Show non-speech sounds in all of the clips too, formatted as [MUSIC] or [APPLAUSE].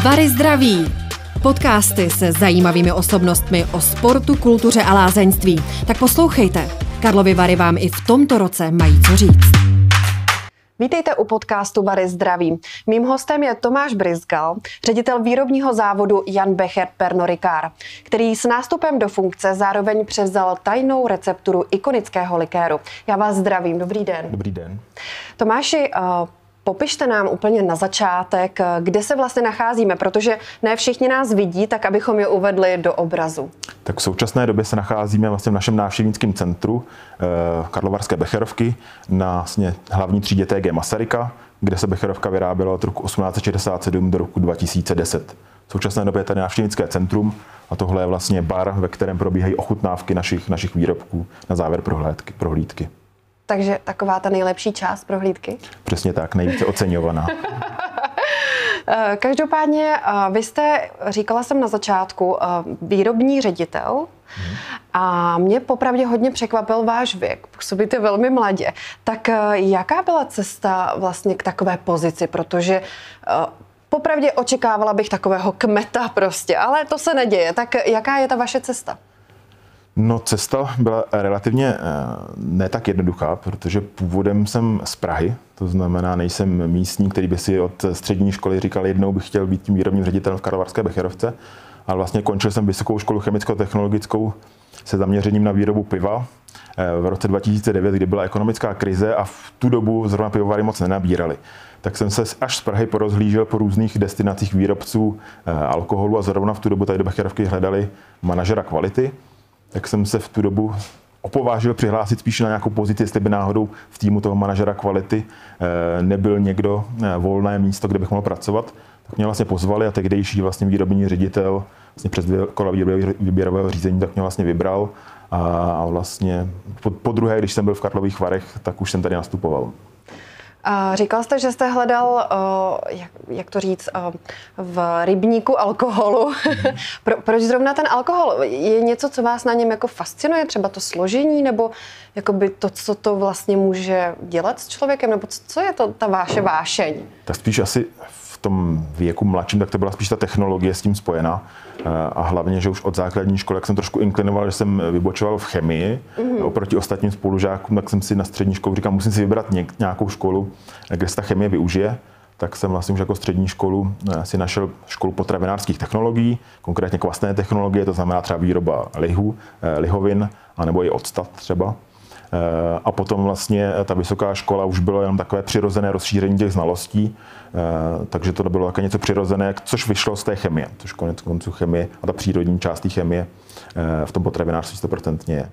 Vary zdraví. Podcasty se zajímavými osobnostmi o sportu, kultuře a lázeňství. Tak poslouchejte. Karlovy Vary vám i v tomto roce mají co říct. Vítejte u podcastu Vary zdraví. Mým hostem je Tomáš Brizgal, ředitel výrobního závodu Jan Becher Pernod Ricard, který s nástupem do funkce zároveň převzal tajnou recepturu ikonického likéru. Já vás zdravím, dobrý den. Dobrý den. Tomáši, uh, Popište nám úplně na začátek, kde se vlastně nacházíme, protože ne všichni nás vidí, tak abychom je uvedli do obrazu. Tak v současné době se nacházíme vlastně v našem návštěvnickém centru eh, Karlovarské Becherovky na vlastně hlavní třídě TG Masaryka, kde se Becherovka vyráběla od roku 1867 do roku 2010. V současné době je tady návštěvnické centrum a tohle je vlastně bar, ve kterém probíhají ochutnávky našich, našich výrobků na závěr prohlídky. prohlídky. Takže taková ta nejlepší část prohlídky? Přesně tak, nejvíce oceňovaná. [LAUGHS] Eh, každopádně, eh, vy jste, říkala jsem na začátku, eh, výrobní ředitel a mě popravdě hodně překvapil váš věk. Působíte velmi mladě. Tak jaká byla cesta vlastně k takové pozici? Protože popravdě očekávala bych takového kmeta prostě, ale to se neděje. Tak jaká je ta vaše cesta? No cesta byla relativně eh, ne tak jednoduchá, protože původem jsem z Prahy, to znamená nejsem místní, který by si od střední školy říkal, jednou bych chtěl být tím výrobním ředitelem v Karlovarské Becherovce, ale vlastně končil jsem vysokou školu chemicko-technologickou se zaměřením na výrobu piva eh, v roce 2009, kdy byla ekonomická krize a v tu dobu zrovna pivovary moc nenabírali. Tak jsem se až z Prahy porozhlížel po různých destinacích výrobců eh, alkoholu a zrovna v tu dobu tady do Becherovky hledali manažera kvality tak jsem se v tu dobu opovážil přihlásit spíš na nějakou pozici, jestli by náhodou v týmu toho manažera kvality eh, nebyl někdo eh, volné místo, kde bych mohl pracovat. Tak mě vlastně pozvali a tehdejší vlastně výrobní ředitel vlastně přes kola výběrového řízení tak mě vlastně vybral a, a vlastně po, po druhé, když jsem byl v Karlových Varech, tak už jsem tady nastupoval. Říkal jste, že jste hledal, jak, jak to říct, v rybníku alkoholu. [LAUGHS] Pro, proč zrovna ten alkohol? Je něco, co vás na něm jako fascinuje? Třeba to složení, nebo jakoby to, co to vlastně může dělat s člověkem? Nebo co je to ta vaše vášeň? Tak spíš asi tom věku mladším, tak to byla spíš ta technologie s tím spojena. Eh, a hlavně, že už od základní školy, jak jsem trošku inklinoval, že jsem vybočoval v chemii, mm-hmm. oproti ostatním spolužákům, tak jsem si na střední školu říkal, musím si vybrat nějakou školu, kde se ta chemie využije tak jsem vlastně už jako střední školu eh, si našel školu potravinářských technologií, konkrétně kvasné technologie, to znamená třeba výroba lihu, eh, lihovin, anebo i odstat třeba. Eh, a potom vlastně ta vysoká škola už bylo jenom takové přirozené rozšíření těch znalostí, eh, takže to bylo také něco přirozené, což vyšlo z té chemie, což konec konců chemie a ta přírodní část té chemie eh, v tom potravinářství 100% je.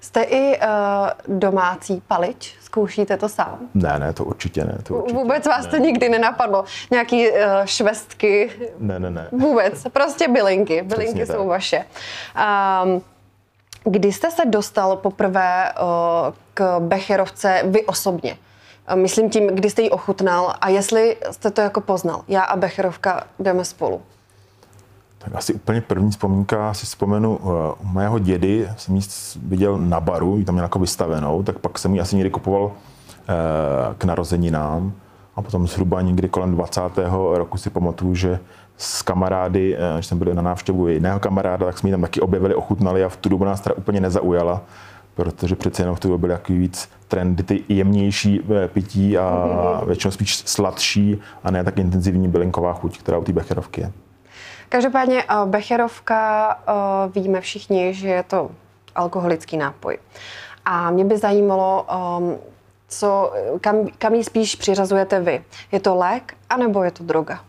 Jste i uh, domácí palič? Zkoušíte to sám? Ne, ne, to určitě ne. To určitě. Vůbec vás ne. to nikdy nenapadlo? Nějaký uh, švestky? Ne, ne, ne. Vůbec, prostě bylinky. Bylinky Přesně jsou tak. vaše. Um, Kdy jste se dostal poprvé uh, k Becherovce vy osobně? Myslím tím, kdy jste ji ochutnal a jestli jste to jako poznal. Já a Becherovka jdeme spolu. Tak asi úplně první vzpomínka si vzpomenu uh, u mého dědy, jsem ji viděl na baru, tam měl jako vystavenou, tak pak jsem ji asi někdy kupoval k narozeninám a potom zhruba někdy kolem 20. roku si pamatuju, že s kamarády, eh, když jsem byl na návštěvu jiného kamaráda, tak jsme ji tam taky objevili, ochutnali a v tu dobu nás teda úplně nezaujala, protože přece jenom v tu dobu byly takový víc trendy, ty jemnější eh, pití a mm-hmm. většinou spíš sladší a ne tak intenzivní bylinková chuť, která u té becherovky je. Každopádně eh, becherovka víme všichni, že je to alkoholický nápoj. A mě by zajímalo, ehm, co, kam, kam ji spíš přiřazujete vy. Je to lék, anebo je to droga?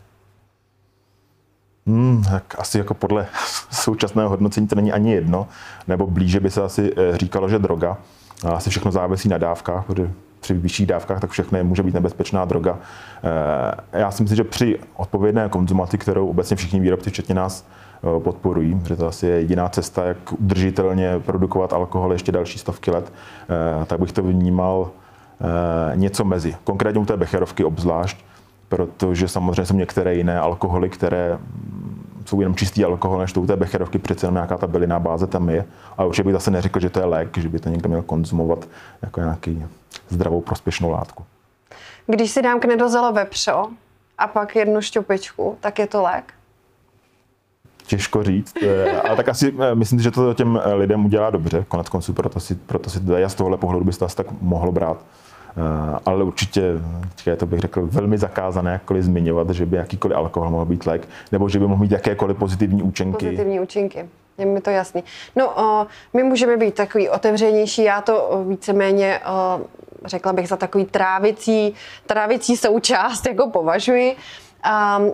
Hmm, tak asi jako podle [LAUGHS] současného hodnocení to není ani jedno, nebo blíže by se asi eh, říkalo, že droga. Asi všechno závisí na dávkách, protože při vyšších dávkách tak všechno může být nebezpečná droga. Eh, já si myslím, že při odpovědné konzumaci, kterou obecně všichni výrobci, včetně nás, eh, podporují, že to asi je jediná cesta, jak udržitelně produkovat alkohol ještě další stovky let, tak bych to vnímal něco mezi. Konkrétně u té becherovky obzvlášť, protože samozřejmě jsou některé jiné alkoholy, které jsou jenom čistý alkohol, než to u té becherovky přece jenom nějaká ta bylinná báze tam je. A určitě bych zase neřekl, že to je lék, že by to někdo měl konzumovat jako nějaký zdravou prospěšnou látku. Když si dám k nedozelo vepřo a pak jednu šťopičku, tak je to lék? Těžko říct, eh, ale tak asi eh, myslím, že to těm lidem udělá dobře, konec konců, proto si, proto si to z tohohle pohledu by se to asi tak mohlo brát. Ale určitě, je to bych řekl, velmi zakázané jakkoliv zmiňovat, že by jakýkoliv alkohol mohl být lék, nebo že by mohl mít jakékoliv pozitivní účinky. Pozitivní účinky. Je mi to jasný. No, uh, my můžeme být takový otevřenější, já to víceméně uh, řekla bych za takový trávicí, trávicí součást [LAUGHS] jako považuji. Um,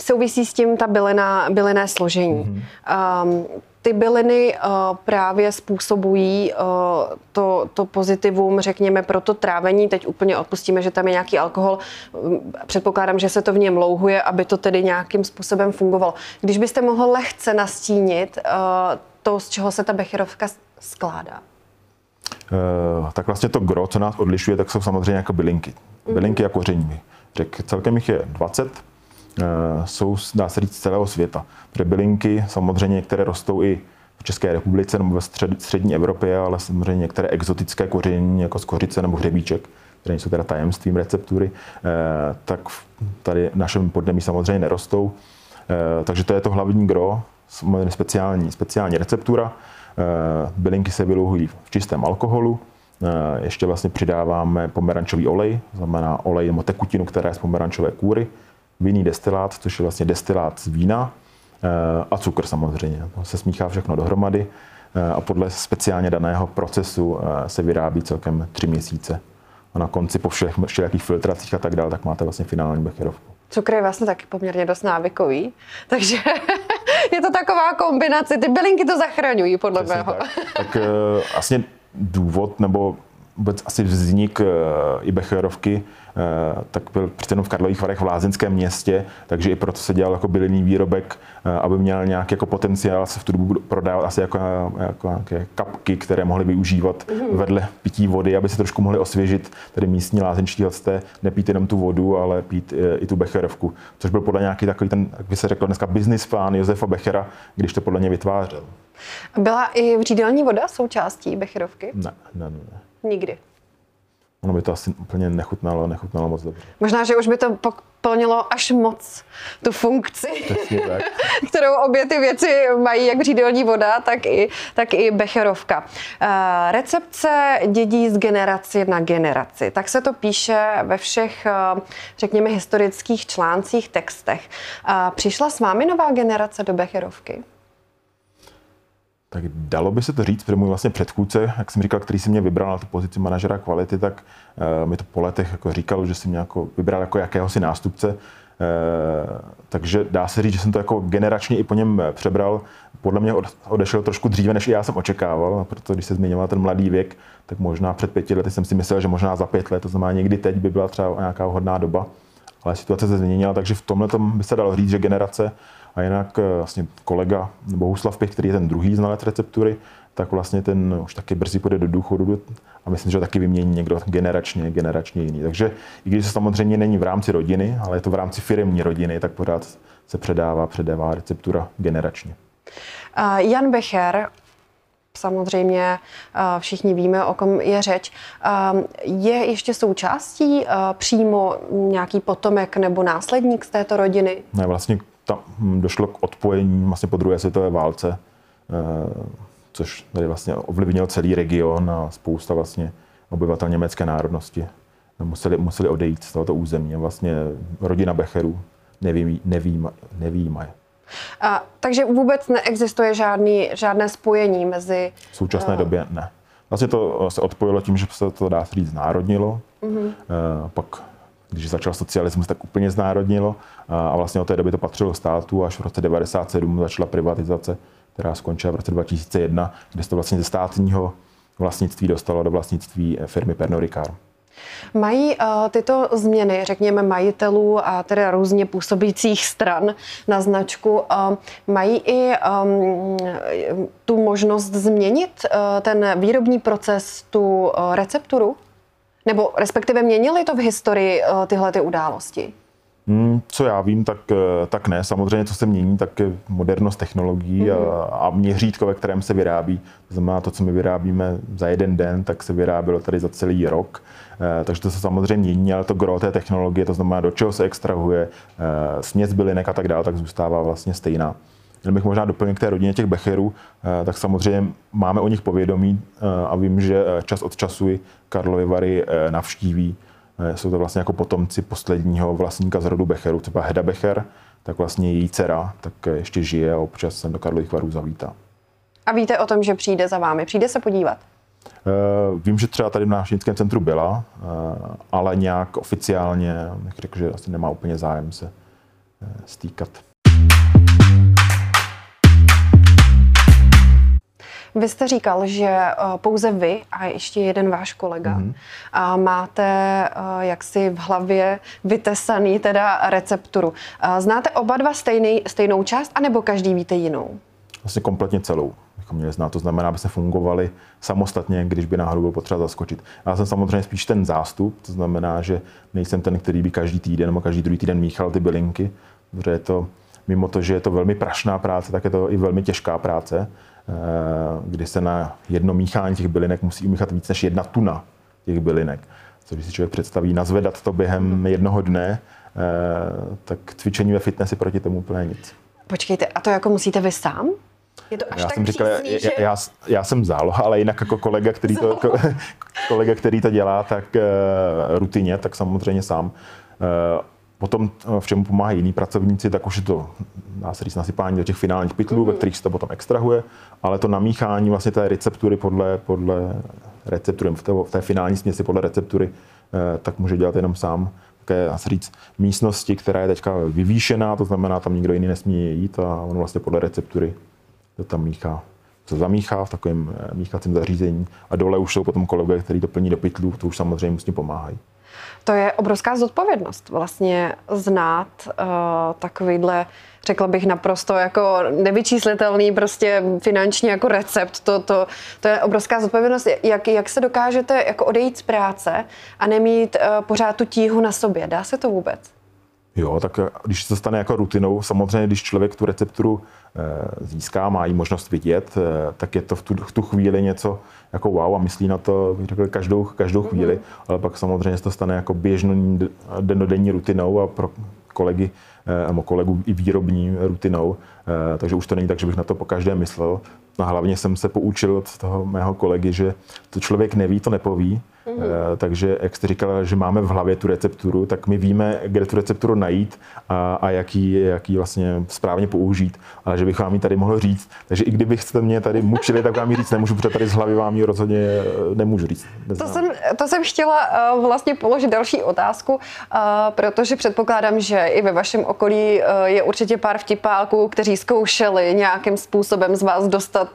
souvisí s tím ta bylina, bylinné složení. Mm-hmm. Um, ty byliny uh, právě způsobují uh, to, to pozitivum, řekněme, pro to trávení. Teď úplně odpustíme, že tam je nějaký alkohol. Předpokládám, že se to v něm louhuje, aby to tedy nějakým způsobem fungovalo. Když byste mohl lehce nastínit uh, to, z čeho se ta becherovka skládá. Uh, tak vlastně to gro, co nás odlišuje, tak jsou samozřejmě jako bylinky. Mm-hmm. Bylinky a koření. Řek, celkem jich je 20 Eh, jsou, dá se říct, z celého světa. Protože bylinky samozřejmě některé rostou i v České republice nebo ve střed, střední Evropě, ale samozřejmě některé exotické koření, jako skořice nebo hřebíček, které jsou teda tajemstvím receptury, eh, tak tady v našem podnemí samozřejmě nerostou. Eh, takže to je to hlavní gro, speciální, speciální receptura. Bylinky se vyluhují v čistém alkoholu, ještě vlastně přidáváme pomerančový olej, znamená olej nebo tekutinu, která je z pomerančové kůry vinný destilát, což je vlastně destilát z vína eh, a cukr samozřejmě. To se smíchá všechno dohromady eh, a podle speciálně daného procesu eh, se vyrábí celkem tři měsíce. A na konci po všech, všelijakých filtracích a tak dále, tak máte vlastně finální becherovku. Cukr je vlastně taky poměrně dost návykový, [LAUGHS] takže [LAUGHS] je to taková kombinace. Ty bylinky to zachraňují, podle Přesně mého. Tak, [LAUGHS] tak vlastně důvod nebo vůbec asi vznik i becherovky Eh, tak byl přece jenom v Karlových Varech v Lázeňském městě, takže i proto se dělal jako bylinný výrobek, eh, aby měl nějaký jako potenciál se v tu dobu prodávat asi jako, jako nějaké kapky, které mohly využívat mm. vedle pití vody, aby se trošku mohli osvěžit, tedy místní lázeňští hosté, nepít jenom tu vodu, ale pít eh, i tu becherovku, což byl podle nějaký takový ten, jak by se řeklo dneska, business plán Josefa Bechera, když to podle ně vytvářel. Byla i vřídelní voda součástí becherovky? Ne, ne, ne. Nikdy ono by to asi úplně nechutnalo, nechutnalo moc dobře. Možná, že už by to plnilo až moc tu funkci, [LAUGHS] kterou obě ty věci mají, jak řídelní voda, tak i, tak i becherovka. Uh, recepce dědí z generaci na generaci. Tak se to píše ve všech, uh, řekněme, historických článcích, textech. Uh, přišla s vámi nová generace do becherovky? Tak dalo by se to říct, protože můj vlastně předchůdce, jak jsem říkal, který si mě vybral na tu pozici manažera kvality, tak uh, mi to po letech jako říkal, že si mě jako vybral jako jakéhosi nástupce. Uh, takže dá se říct, že jsem to jako generačně i po něm přebral. Podle mě odešel trošku dříve, než i já jsem očekával, proto když se zmiňoval ten mladý věk, tak možná před pěti lety jsem si myslel, že možná za pět let, to znamená někdy teď by byla třeba nějaká vhodná doba. Ale situace se změnila, takže v tomhle by se dalo říct, že generace a jinak eh, vlastně kolega Bohuslav Pěch, který je ten druhý znalec receptury, tak vlastně ten už taky brzy půjde do důchodu a myslím, že ho taky vymění někdo generačně, generačně jiný. Takže i když to samozřejmě není v rámci rodiny, ale je to v rámci firmní rodiny, tak pořád se předává, předává receptura generačně. Jan Becher, samozřejmě všichni víme, o kom je řeč. Je ještě součástí přímo nějaký potomek nebo následník z této rodiny? Ne, vlastně tam došlo k odpojení vlastně po druhé světové válce, eh, což tady vlastně ovlivnil celý region a spousta vlastně obyvatel německé národnosti museli, museli odejít z tohoto území. Vlastně rodina Becherů neví, neví, neví A, takže vůbec neexistuje žádný, žádné spojení mezi... V současné uh... době ne. Vlastně to se odpojilo tím, že se to dá říct znárodnilo. Uh, pak když začal socialismus, tak úplně znárodnilo a vlastně od té doby to patřilo státu až v roce 1997 začala privatizace, která skončila v roce 2001, kde se to vlastně ze státního vlastnictví dostalo do vlastnictví firmy Pernod Ricard. Mají uh, tyto změny, řekněme, majitelů a tedy různě působících stran na značku, uh, mají i um, tu možnost změnit uh, ten výrobní proces, tu recepturu? Nebo respektive měnily to v historii uh, tyhle ty události? Hmm, co já vím, tak, eh, tak ne. Samozřejmě, co se mění, tak je modernost technologií mm. a, mhm. a měřítko, ve kterém se vyrábí. To znamená, to, co my vyrábíme za jeden den, tak se vyrábělo tady za celý rok. Eh, takže to se samozřejmě mění, ale to gro té technologie, to znamená, do čeho se extrahuje, eh, směs bylinek a tak dále, tak zůstává vlastně stejná. Jen bych možná doplnil k té rodině těch becherů, eh, tak samozřejmě máme o nich povědomí eh, a vím, že eh, čas od času Karlovy Vary navštíví. Jsou to vlastně jako potomci posledního vlastníka z rodu Becheru, třeba Heda Becher, tak vlastně její dcera tak ještě žije a občas se do Karlových Varů zavítá. A víte o tom, že přijde za vámi? Přijde se podívat? Vím, že třeba tady v návštěvnickém centru byla, ale nějak oficiálně bych řekl, že asi nemá úplně zájem se stýkat. Vy jste říkal, že eh, pouze vy a ještě jeden váš kolega mm-hmm. máte eh, jaksi v hlavě vytesaný teda recepturu. Eh, znáte oba dva stejný, stejnou část, anebo každý víte jinou? Vlastně kompletně celou bychom měli znát. To znamená, aby se fungovali samostatně, když by náhodou bylo potřeba zaskočit. Já jsem samozřejmě spíš ten zástup, to znamená, že nejsem ten, který by každý týden nebo každý druhý týden míchal ty bylinky, protože je to, mimo to, že je to velmi prašná práce, tak je to i velmi těžká práce. Eh, kdy se na jedno míchání těch bylinek musí umíchat víc než jedna tuna těch bylinek. Co když si člověk představí nazvedat to během jednoho dne, eh, tak cvičení ve fitnessi proti tomu úplně nic. Počkejte, a to jako musíte vy sám? Je to až já tak jsem říkal, přísný, já, já, já, jsem záloha, ale jinak jako kolega, který to, [LAUGHS] kolega, který to dělá, tak uh, rutině, tak samozřejmě sám. Uh, Potom, eh, v čem pomáhají jiní pracovníci, tak už je to, dá se říct, nasypání do těch finálních pytlů, mm. ve kterých se to potom extrahuje, ale to namíchání vlastně té receptury podle, podle receptury, v té, v té finální směsi podle receptury, eh, tak může dělat jenom sám. Také, dá se říct, místnosti, která je teďka vyvýšená, to znamená, tam nikdo jiný nesmí jít a on vlastně podle receptury to tam míchá se zamíchá v takovém eh, míchacím zařízení a dole už jsou potom kolegové, kteří to plní do pytlů, to už samozřejmě musí pomáhají. To je obrovská zodpovědnost vlastně znát uh, takovýhle, řekla bych naprosto jako nevyčíslitelný prostě finančně jako recept. To, to, to je obrovská zodpovědnost. Jak, jak se dokážete jako odejít z práce a nemít uh, pořád tu tíhu na sobě? Dá se to vůbec? Jo, tak eh, když se stane jako rutinou, samozřejmě, když člověk tu recepturu získá, má jí možnost vidět, tak je to v tu, v tu chvíli něco, jako wow a myslí na to, řekl, každou, každou mhm. chvíli, ale pak samozřejmě se to stane jako běžnou denodenní rutinou a pro kolegy eh, nebo kolegu i výrobní rutinou, eh, takže už to není tak, že bych na to po každé myslel. A hlavně jsem se poučil od toho mého kolegy, že to člověk neví, to nepoví, Mm-hmm. Takže jak jste říkala, že máme v hlavě tu recepturu, tak my víme, kde tu recepturu najít a, a jak, ji, jak ji vlastně správně použít, ale že bych vám ji tady mohl říct. Takže i kdybyste mě tady mučili, tak vám ji říct nemůžu, protože tady z hlavy vám ji rozhodně eh, nemůžu říct. To jsem, to jsem chtěla uh, vlastně položit další otázku, protože předpokládám, že i ve vašem okolí je určitě pár vtipálků, kteří zkoušeli nějakým způsobem z vás dostat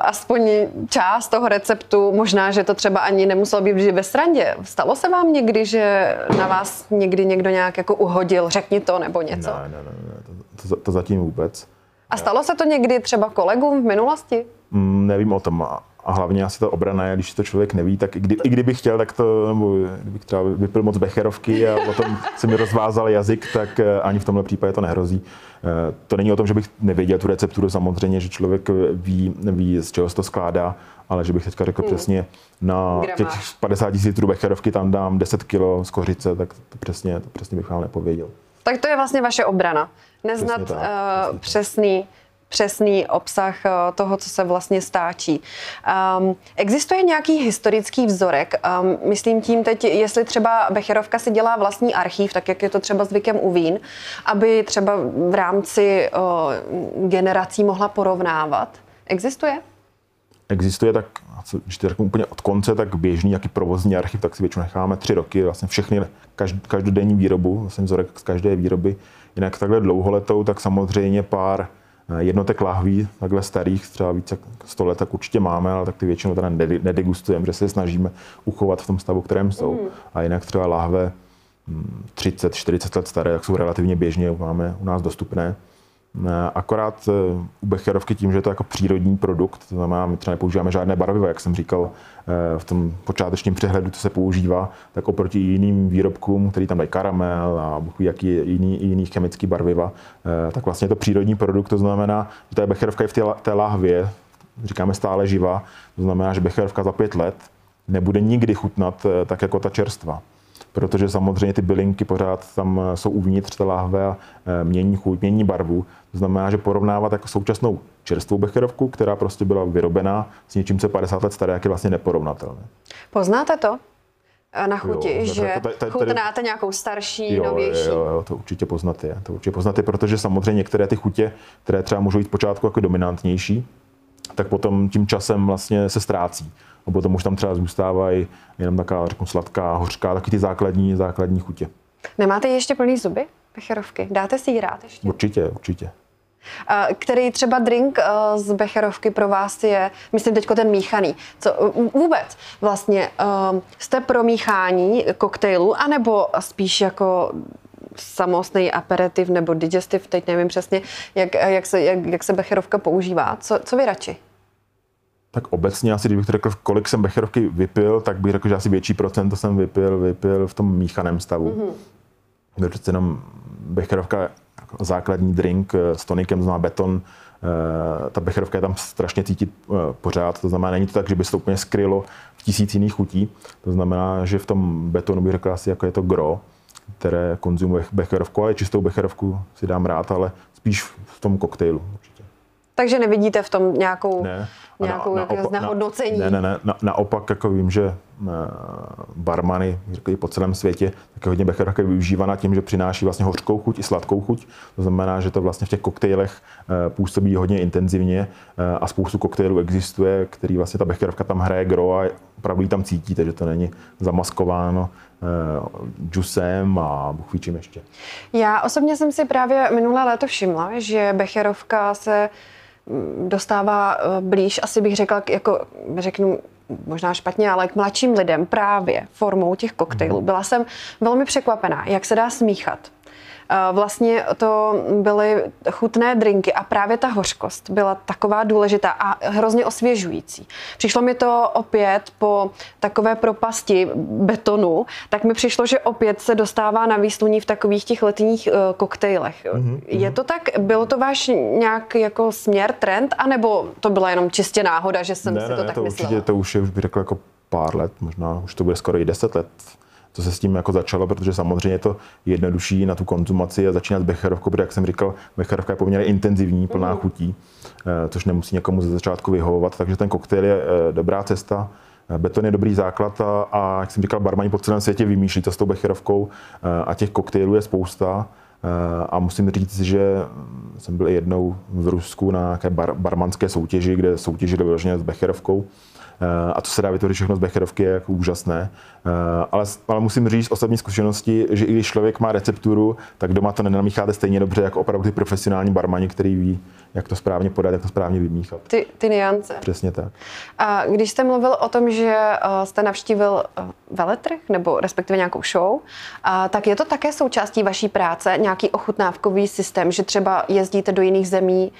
aspoň část toho receptu. Možná, že to třeba ani nemuselo být vždy ve srandě. Stalo se vám někdy, že na vás někdy někdo nějak jako uhodil, řekni to nebo něco? Ne, ne, ne, ne to, to, to zatím vůbec. A stalo se to někdy třeba kolegům v minulosti? Mm, nevím o tom. A hlavně asi ta obrana je, když to člověk neví, tak i, kdy, i kdybych chtěl, tak to, nebo kdybych třeba vypil moc becherovky a potom se mi rozvázal jazyk, tak eh, ani v tomhle případě to nehrozí. Eh, to není o tom, že bych nevěděl tu recepturu, samozřejmě, že člověk ví, ví z čeho se to skládá, ale že bych teďka řekl hmm. přesně, na Gramáž. těch 50 tisíc litrů becherovky tam dám 10 kilo z kořice, tak to přesně, to přesně bych vám nepověděl. Tak to je vlastně vaše obrana. Neznat přesně tak, uh, přesný přesný obsah eh, toho, co se vlastně stáčí. Um, existuje nějaký historický vzorek? Um, myslím tím teď, jestli třeba Becherovka si dělá vlastní archív, tak jak je to třeba zvykem u vín, aby třeba v rámci uh, generací mohla porovnávat. Existuje? Existuje tak, když to řeknu úplně od konce, tak běžný jaký provozní archiv, tak si většinou necháme tři roky, vlastně všechny, každodenní výrobu, vlastně vzorek z každé výroby. Jinak takhle dlouholetou, tak samozřejmě pár jednotek lahví, takhle starých, třeba více 100 let, tak určitě máme, ale tak ty většinou teda nedegustujeme, že se snažíme uchovat v tom stavu, kterém jsou. Mm. A jinak třeba lahve 30, hm, 40 let staré, jak jsou relativně běžně máme u nás dostupné. Akorát u becherovky tím, že je to jako přírodní produkt, to znamená, my třeba nepoužíváme žádné barvivo, jak jsem říkal v tom počátečním přehledu, co se používá, tak oproti jiným výrobkům, který tam dají karamel a jaký jiný, jiný chemický barviva, tak vlastně je to přírodní produkt, to znamená, že ta becherovka je v té, té lahvě, říkáme stále živá, to znamená, že becherovka za pět let nebude nikdy chutnat eh, tak jako ta čerstva. Protože samozřejmě ty bylinky pořád tam eh, jsou uvnitř té láhve a eh, mění chuť, mění barvu. To znamená, že porovnávat jako současnou čerstvou becherovku, která prostě byla vyrobená s něčím, co je 50 let staré, jak je vlastně neporovnatelné. Poznáte to? na chuti, jo, že tady, tady, chutnáte nějakou starší, jo, novější. Jo, jo, to určitě poznat je. To určitě poznat je, protože samozřejmě některé ty chutě, které třeba můžou být počátku jako dominantnější, tak potom tím časem vlastně se ztrácí. A potom už tam třeba zůstávají jenom taková, řeknu, sladká, hořká, taky ty základní, základní chutě. Nemáte ještě plný zuby becherovky? Dáte si ji rád ještě? Určitě, určitě. Který třeba drink eh, z becherovky pro vás je, myslím teď ten míchaný. Co, vůbec vlastně eh, jste pro míchání koktejlu, anebo spíš jako samostný aperitiv nebo digestiv, teď nevím přesně, jak, jak, se, jak, jak se becherovka používá. Co, co vy radši? Tak obecně asi, kdybych to řekl, kolik jsem becherovky vypil, tak bych řekl, že asi větší procento jsem vypil, vypil v tom míchaném stavu. Mm-hmm. Přece jenom becherovka jako základní drink eh, s tonikem, to znamená beton, eh, ta becherovka je tam strašně cítit eh, pořád, to znamená, není to tak, že by se to úplně skrylo v tisíc jiných chutí, to znamená, že v tom betonu bych řekl asi, jako je to gro, které konzumuje becherovku, ale čistou becherovku si dám rád, ale spíš v tom koktejlu určitě. Takže nevidíte v tom nějakou, ne. Nějakou na, na, znehodnocení? Ne, ne, ne. Na, naopak jako vím, že eh, barmany řekli, po celém světě, tak je hodně becherovka využívána tím, že přináší vlastně hořkou chuť i sladkou chuť. To znamená, že to vlastně v těch koktejlech eh, působí hodně intenzivně eh, a spoustu koktejlů existuje, který vlastně ta becherovka tam hraje gro a opravdu ji tam cítíte, že to není zamaskováno džusem a buchví čím ještě. Já osobně jsem si právě minulé léto všimla, že becherovka se dostává eh, blíž, asi bych řekla, jako řeknu možná špatně, ale k mladším lidem právě formou těch koktejlů. Mhm. Byla jsem velmi překvapená, jak se dá smíchat Vlastně to byly chutné drinky a právě ta hořkost byla taková důležitá a hrozně osvěžující. Přišlo mi to opět po takové propasti betonu, tak mi přišlo, že opět se dostává na výsluní v takových těch letních uh, koktejlech. Mm-hmm. Je to tak? Bylo to váš nějak jako směr, trend, anebo to byla jenom čistě náhoda, že jsem ne, si to ne, tak to myslela? Určitě, to už je, už bych řekl, jako pár let, možná už to bude skoro i deset let co se s tím jako začalo, protože samozřejmě je to jednodušší na tu konzumaci a začínat s becherovkou, protože jak jsem říkal, becherovka je poměrně intenzivní, plná mm. chutí, eh, což nemusí někomu ze začátku vyhovovat, takže ten koktejl je eh, dobrá cesta. Eh, beton je dobrý základ a, a jak jsem říkal, barmani po celém světě vymýšlí to s tou becherovkou a těch koktejlů je spousta. A musím říct, že jsem byl jednou v Rusku na nějaké bar, barmanské soutěži, kde soutěžili vyloženě s becherovkou. Eh, a co se dá vytvořit všechno z becherovky je jako úžasné. Eh, ale, ale musím říct z osobní zkušenosti, že i když člověk má recepturu, tak doma to nenamícháte stejně dobře jako opravdu ty profesionální barmani, který ví, jak to správně podat, jak to správně vymíchat. Ty, ty niance. Přesně tak. A když jste mluvil o tom, že eh, jste navštívil veletrh nebo respektive nějakou show, tak je to také součástí vaší práce, nějaký ochutnávkový systém, že třeba jezdíte do jiných zemí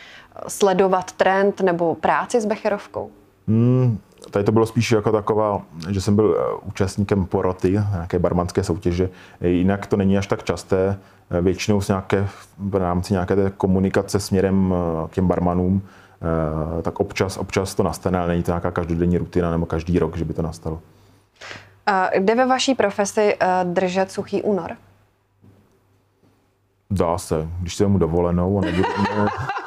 sledovat trend nebo práci s becherovkou? Hmm, Tady to bylo spíš jako taková, že jsem byl eh, účastníkem poroty, nějaké barmanské soutěže. Jinak to není až tak časté. Eh, většinou s nějaké, v rámci nějaké té komunikace směrem eh, k těm barmanům, tak občas, občas to nastane, ale není to nějaká každodenní rutina nebo každý rok, že by to nastalo. Jde ve vaší profesi držet suchý únor? Dá se, když se mu dovolenou a nebudu, [LAUGHS]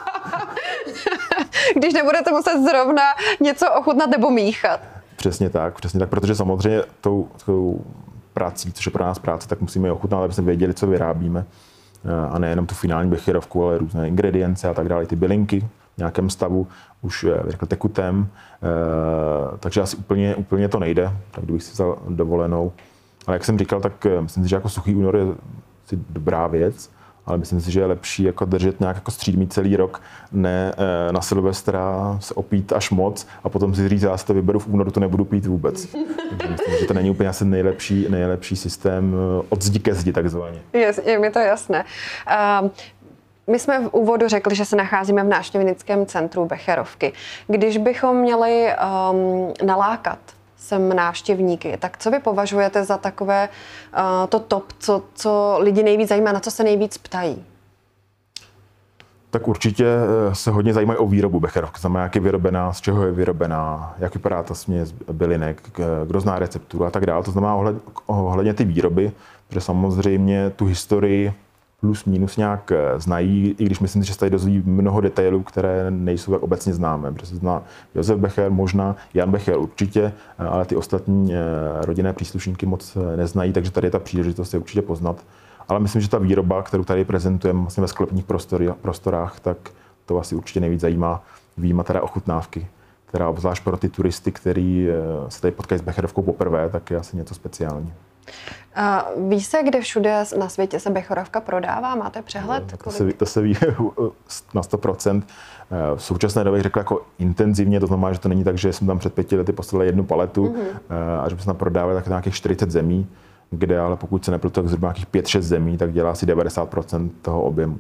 když nebudete muset zrovna něco ochutnat nebo míchat. Přesně tak, přesně tak, protože samozřejmě tou, tou prací, což je pro nás práce, tak musíme ochutnat, aby jsme věděli, co vyrábíme. Eh, a nejenom tu finální becherovku, ale různé ingredience a tak dále, ty bylinky v nějakém stavu, už eh, řekl tekutém, eh, takže asi úplně, úplně to nejde, tak kdybych si vzal dovolenou. Ale jak jsem říkal, tak myslím si, že jako suchý únor je dobrá věc, ale myslím si, že je lepší jako držet nějak jako střídmý celý rok, ne eh, na Silvestra se opít až moc a potom si říct, já si to vyberu v únoru, to nebudu pít vůbec. Myslím, že to není úplně asi nejlepší, nejlepší systém eh, od zdi ke zdi takzvaně. Je, je mi to jasné. Uh, my jsme v úvodu řekli, že se nacházíme v návštěvnickém centru Becherovky. Když bychom měli um, nalákat sem návštěvníky, tak co vy považujete za takové uh, to top, co, co lidi nejvíc zajímá, na co se nejvíc ptají? Tak určitě eh, se hodně zajímají o výrobu becherovky, znamená, jak je vyrobená, z čeho je vyrobená, jak vypadá ta směs bylinek, kdo zná recepturu a tak dále. To znamená ohledně ty výroby, protože samozřejmě tu historii plus minus nějak eh, znají, i když myslím, že se tady dozví mnoho detailů, které nejsou tak obecně známé. Protože zná Josef Becher, možná Jan Becher určitě, eh, ale ty ostatní rodinné příslušníky moc neznají, takže tady je ta příležitost je určitě poznat. Ale myslím, že ta výroba, kterou tady prezentujeme vlastně ve sklepních prostorách, tak to asi určitě nejvíc zajímá. Výjima teda ochutnávky, která obzvlášť pro ty turisty, kteří eh, se tady potkají s Becherovkou poprvé, tak je asi něco speciální. A ví se, kde všude na světě se Becherovka prodává? Máte přehled? No, to, se, to se ví [LAUGHS] na 100%. Eh, v současné době řekl jako intenzivně, to znamená, že to není tak, že jsme tam před pěti lety poslali jednu paletu mm-hmm. a že jsme tam prodávali tak nějakých 40 zemí kde ale pokud se nepletu, tak zhruba nějakých 5-6 zemí, tak dělá asi 90% toho objemu.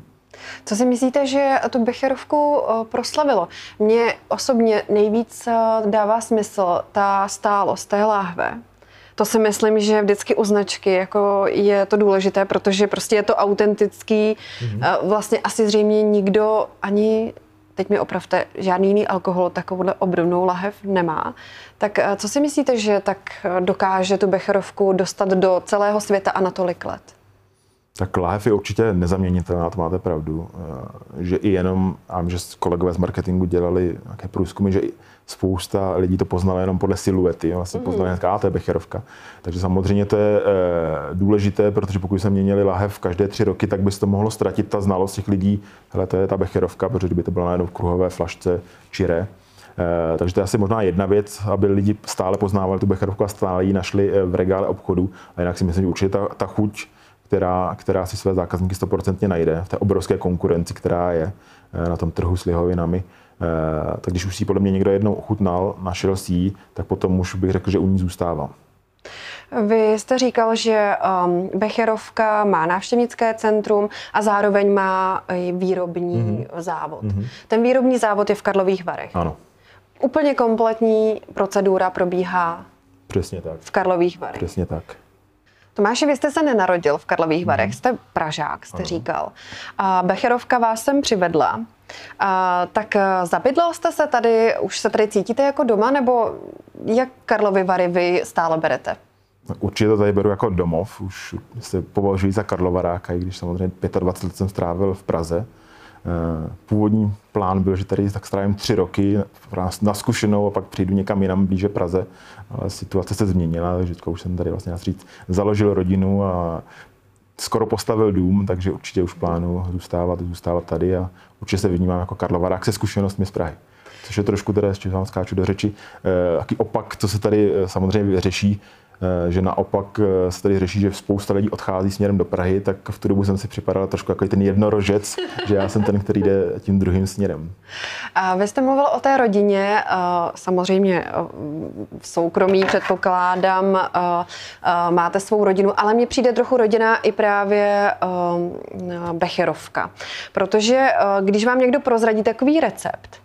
Co si myslíte, že tu Becherovku eh, proslavilo? Mně osobně nejvíc eh, dává smysl ta stálost té láhve. To si myslím, že vždycky u značky jako je to důležité, protože prostě je to autentický. Mm-hmm. Vlastně asi zřejmě nikdo ani teď mi opravte, žádný jiný alkohol takovouhle obdobnou lahev nemá. Tak eh, co si myslíte, že tak eh, dokáže tu becherovku dostat do celého světa a na tolik let? Tak láhev je určitě nezaměnitelná, to máte pravdu. Eh, že i jenom, a že kolegové z marketingu dělali nějaké průzkumy, že spousta lidí to poznala jenom podle siluety, vlastně mm. poznali, že to je becherovka. Takže samozřejmě to je e, důležité, protože pokud se měnili lahev každé tři roky, tak by se to mohlo ztratit ta znalost těch lidí, hele, to je ta becherovka, protože kdyby to bylo najednou v kruhové flašce čiré. E, takže to je asi možná jedna věc, aby lidi stále poznávali tu becherovku a stále ji našli v regále obchodu. A jinak si myslím, že určitě ta, ta chuť, která, která si své zákazníky stoprocentně najde v té obrovské konkurenci, která je na tom trhu s lihovinami, Eh, tak když už si podle mě někdo jednou ochutnal, našel si ji, tak potom už bych řekl, že u ní zůstává. Vy jste říkal, že um, Becherovka má návštěvnické centrum a zároveň má i výrobní mm-hmm. závod. Mm-hmm. Ten výrobní závod je v Karlových Varech. Ano. Úplně kompletní procedura probíhá Přesně tak. v Karlových Varech. Přesně tak. Tomáši, vy jste se nenarodil v Karlových Varech, mm. jste Pražák, jste ano. říkal. A Becherovka vás sem přivedla. A, tak zabydlel jste se tady, už se tady cítíte jako doma, nebo jak Karlovy Vary vy stále berete? Určitě to tady beru jako domov, už se považuji za Karlovaráka, i když samozřejmě 25 let jsem strávil v Praze. Eh, původní plán byl, že tady tak strávím tři roky na zkušenou a pak přijdu někam jinam blíže Praze, ale situace se změnila, takže už jsem tady vlastně říct, založil rodinu a skoro postavil dům, takže určitě už plánu zůstávat, zůstávat tady a určitě se vnímám jako Karlovarák se zkušenostmi z Prahy. Což je trošku teda, ještě vám skáču do řeči, eh, jaký opak, co se tady eh, samozřejmě řeší, Eh, že naopak eh, se tady řeší, že spousta lidí odchází směrem do Prahy, tak v tu dobu jsem si připadal trošku jako ten jednorožec, [LAUGHS] že já jsem ten, který jde tím druhým směrem. A vy jste mluvil o té rodině, eh, samozřejmě v soukromí předpokládám, máte svou rodinu, ale mně přijde trochu rodina i právě Becherovka. Protože když vám někdo prozradí takový recept,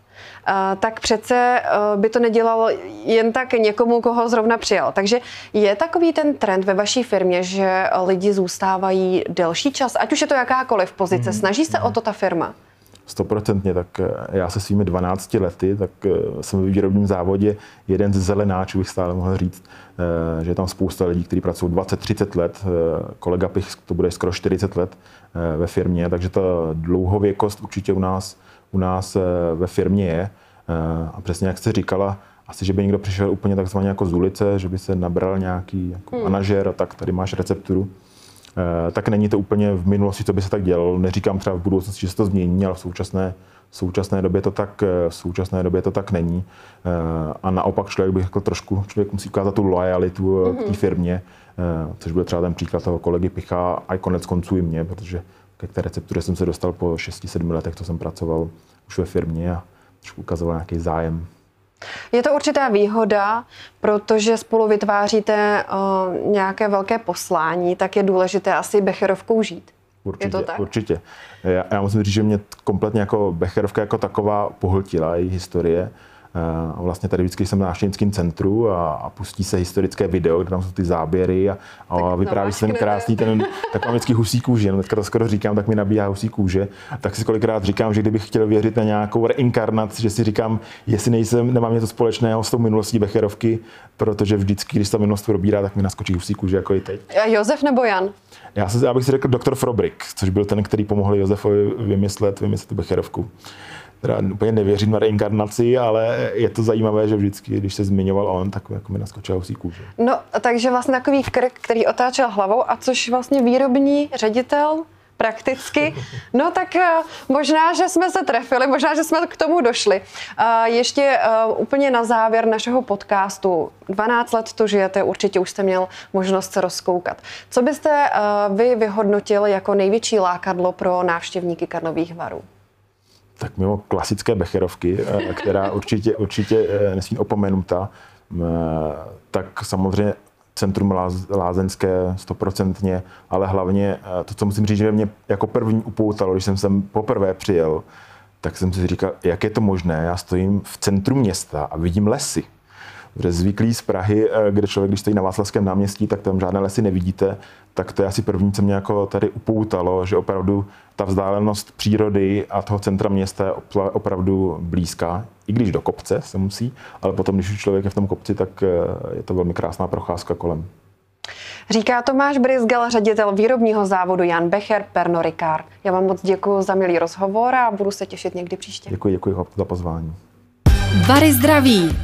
tak přece eh, by to nedělalo jen tak někomu, koho zrovna přijal. Takže je takový ten trend ve vaší firmě, že lidi zůstávají delší čas, ať už je to jakákoliv pozice. Mhm. Snaží se o to ta firma? Stoprocentně, tak eh, já se svými 12 lety, tak eh, jsem v výrobním závodě jeden z zelenáčů, bych stále mohl říct, že je tam spousta lidí, kteří pracují 20-30 let, kolega Pich to bude skoro 40 let ve firmě, takže ta dlouhověkost určitě u nás u nás eh, ve firmě je. Eh, a přesně jak jste říkala, asi, že by někdo přišel úplně takzvaně jako z ulice, že by se nabral nějaký jako hmm. manažer a tak tady máš recepturu. Eh, tak není to úplně v minulosti, co by se tak dělalo. Neříkám třeba v budoucnosti, že se to změní, ale v současné, v současné době to tak, v současné době to tak není. A naopak člověk bych řekl trošku, člověk musí ukázat tu lojalitu hmm. k té hmm. firmě, což byl třeba ten příklad toho kolegy Picha a konec konců i mě, protože ke té receptuře jsem se dostal po 6-7 letech, co jsem pracoval už ve firmě a trošku ukazoval nějaký zájem. Je to určitá výhoda, protože spolu vytváříte uh, nějaké velké poslání, tak je důležité asi Becherovkou žít. Určitě, Je to tak? určitě. Já, já musím říct, že mě kompletně jako Becherovka jako taková pohltila její historie. Eh, a vlastně tady vždycky jsem na návštěvnickém centru a, a, pustí se historické video, kde tam jsou ty záběry a, a vypráví se ten krásný ten, tak mám vždycky husí kůže, no teďka to skoro říkám, tak mi nabíhá husí kůže, tak si kolikrát říkám, že kdybych chtěl věřit na nějakou reinkarnaci, že si říkám, jestli nejsem, nemám něco společného s tou minulostí Becherovky, protože vždycky, když ta minulost probírá, tak mi naskočí husí kůže, jako i teď. A Josef nebo Jan? Já, se, já bych si řekl doktor Frobrik, což byl ten, který pomohl Josefovi vymyslet, vymyslet tu Becherovku teda úplně nevěřím na reinkarnaci, ale je to zajímavé, že vždycky, když se zmiňoval on, tak jako mi naskočil husí kůže. No, takže vlastně takový krk, který otáčel hlavou a což vlastně výrobní ředitel prakticky. No tak eh, možná, že jsme se trefili, možná, že jsme k tomu došli. Ještě eh, úplně na závěr našeho podcastu. 12 let tu žijete, určitě už jste měl možnost se rozkoukat. Co byste eh, vy vyhodnotil jako největší lákadlo pro návštěvníky Karlových varů? Tak mimo klasické becherovky, eh, která určitě, určitě eh, nesmí opomenuta, eh, tak samozřejmě centrum lázeňské stoprocentně, ale hlavně to, co musím říct, že mě jako první upoutalo, když jsem sem poprvé přijel, tak jsem si říkal, jak je to možné, já stojím v centru města a vidím lesy. Protože zvyklý z Prahy, kde člověk, když stojí na Václavském náměstí, tak tam žádné lesy nevidíte, tak to je asi první, co mě jako tady upoutalo, že opravdu ta vzdálenost přírody a toho centra města je opravdu blízká, i když do kopce se musí, ale potom, když už člověk je v tom kopci, tak eh, je to velmi krásná procházka kolem. Říká Tomáš Brizgal, ředitel výrobního závodu Jan Becher, Pernod Ricard. Já vám moc děkuji za milý rozhovor a budu se těšit někdy příště. Děkuji, děkuji za pozvání. Vary zdraví!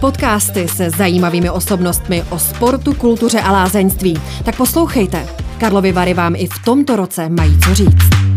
Podcasty se zajímavými osobnostmi o sportu, kultuře a lázeňství. Tak poslouchejte. Karlovy Vary vám i v tomto roce mají co říct.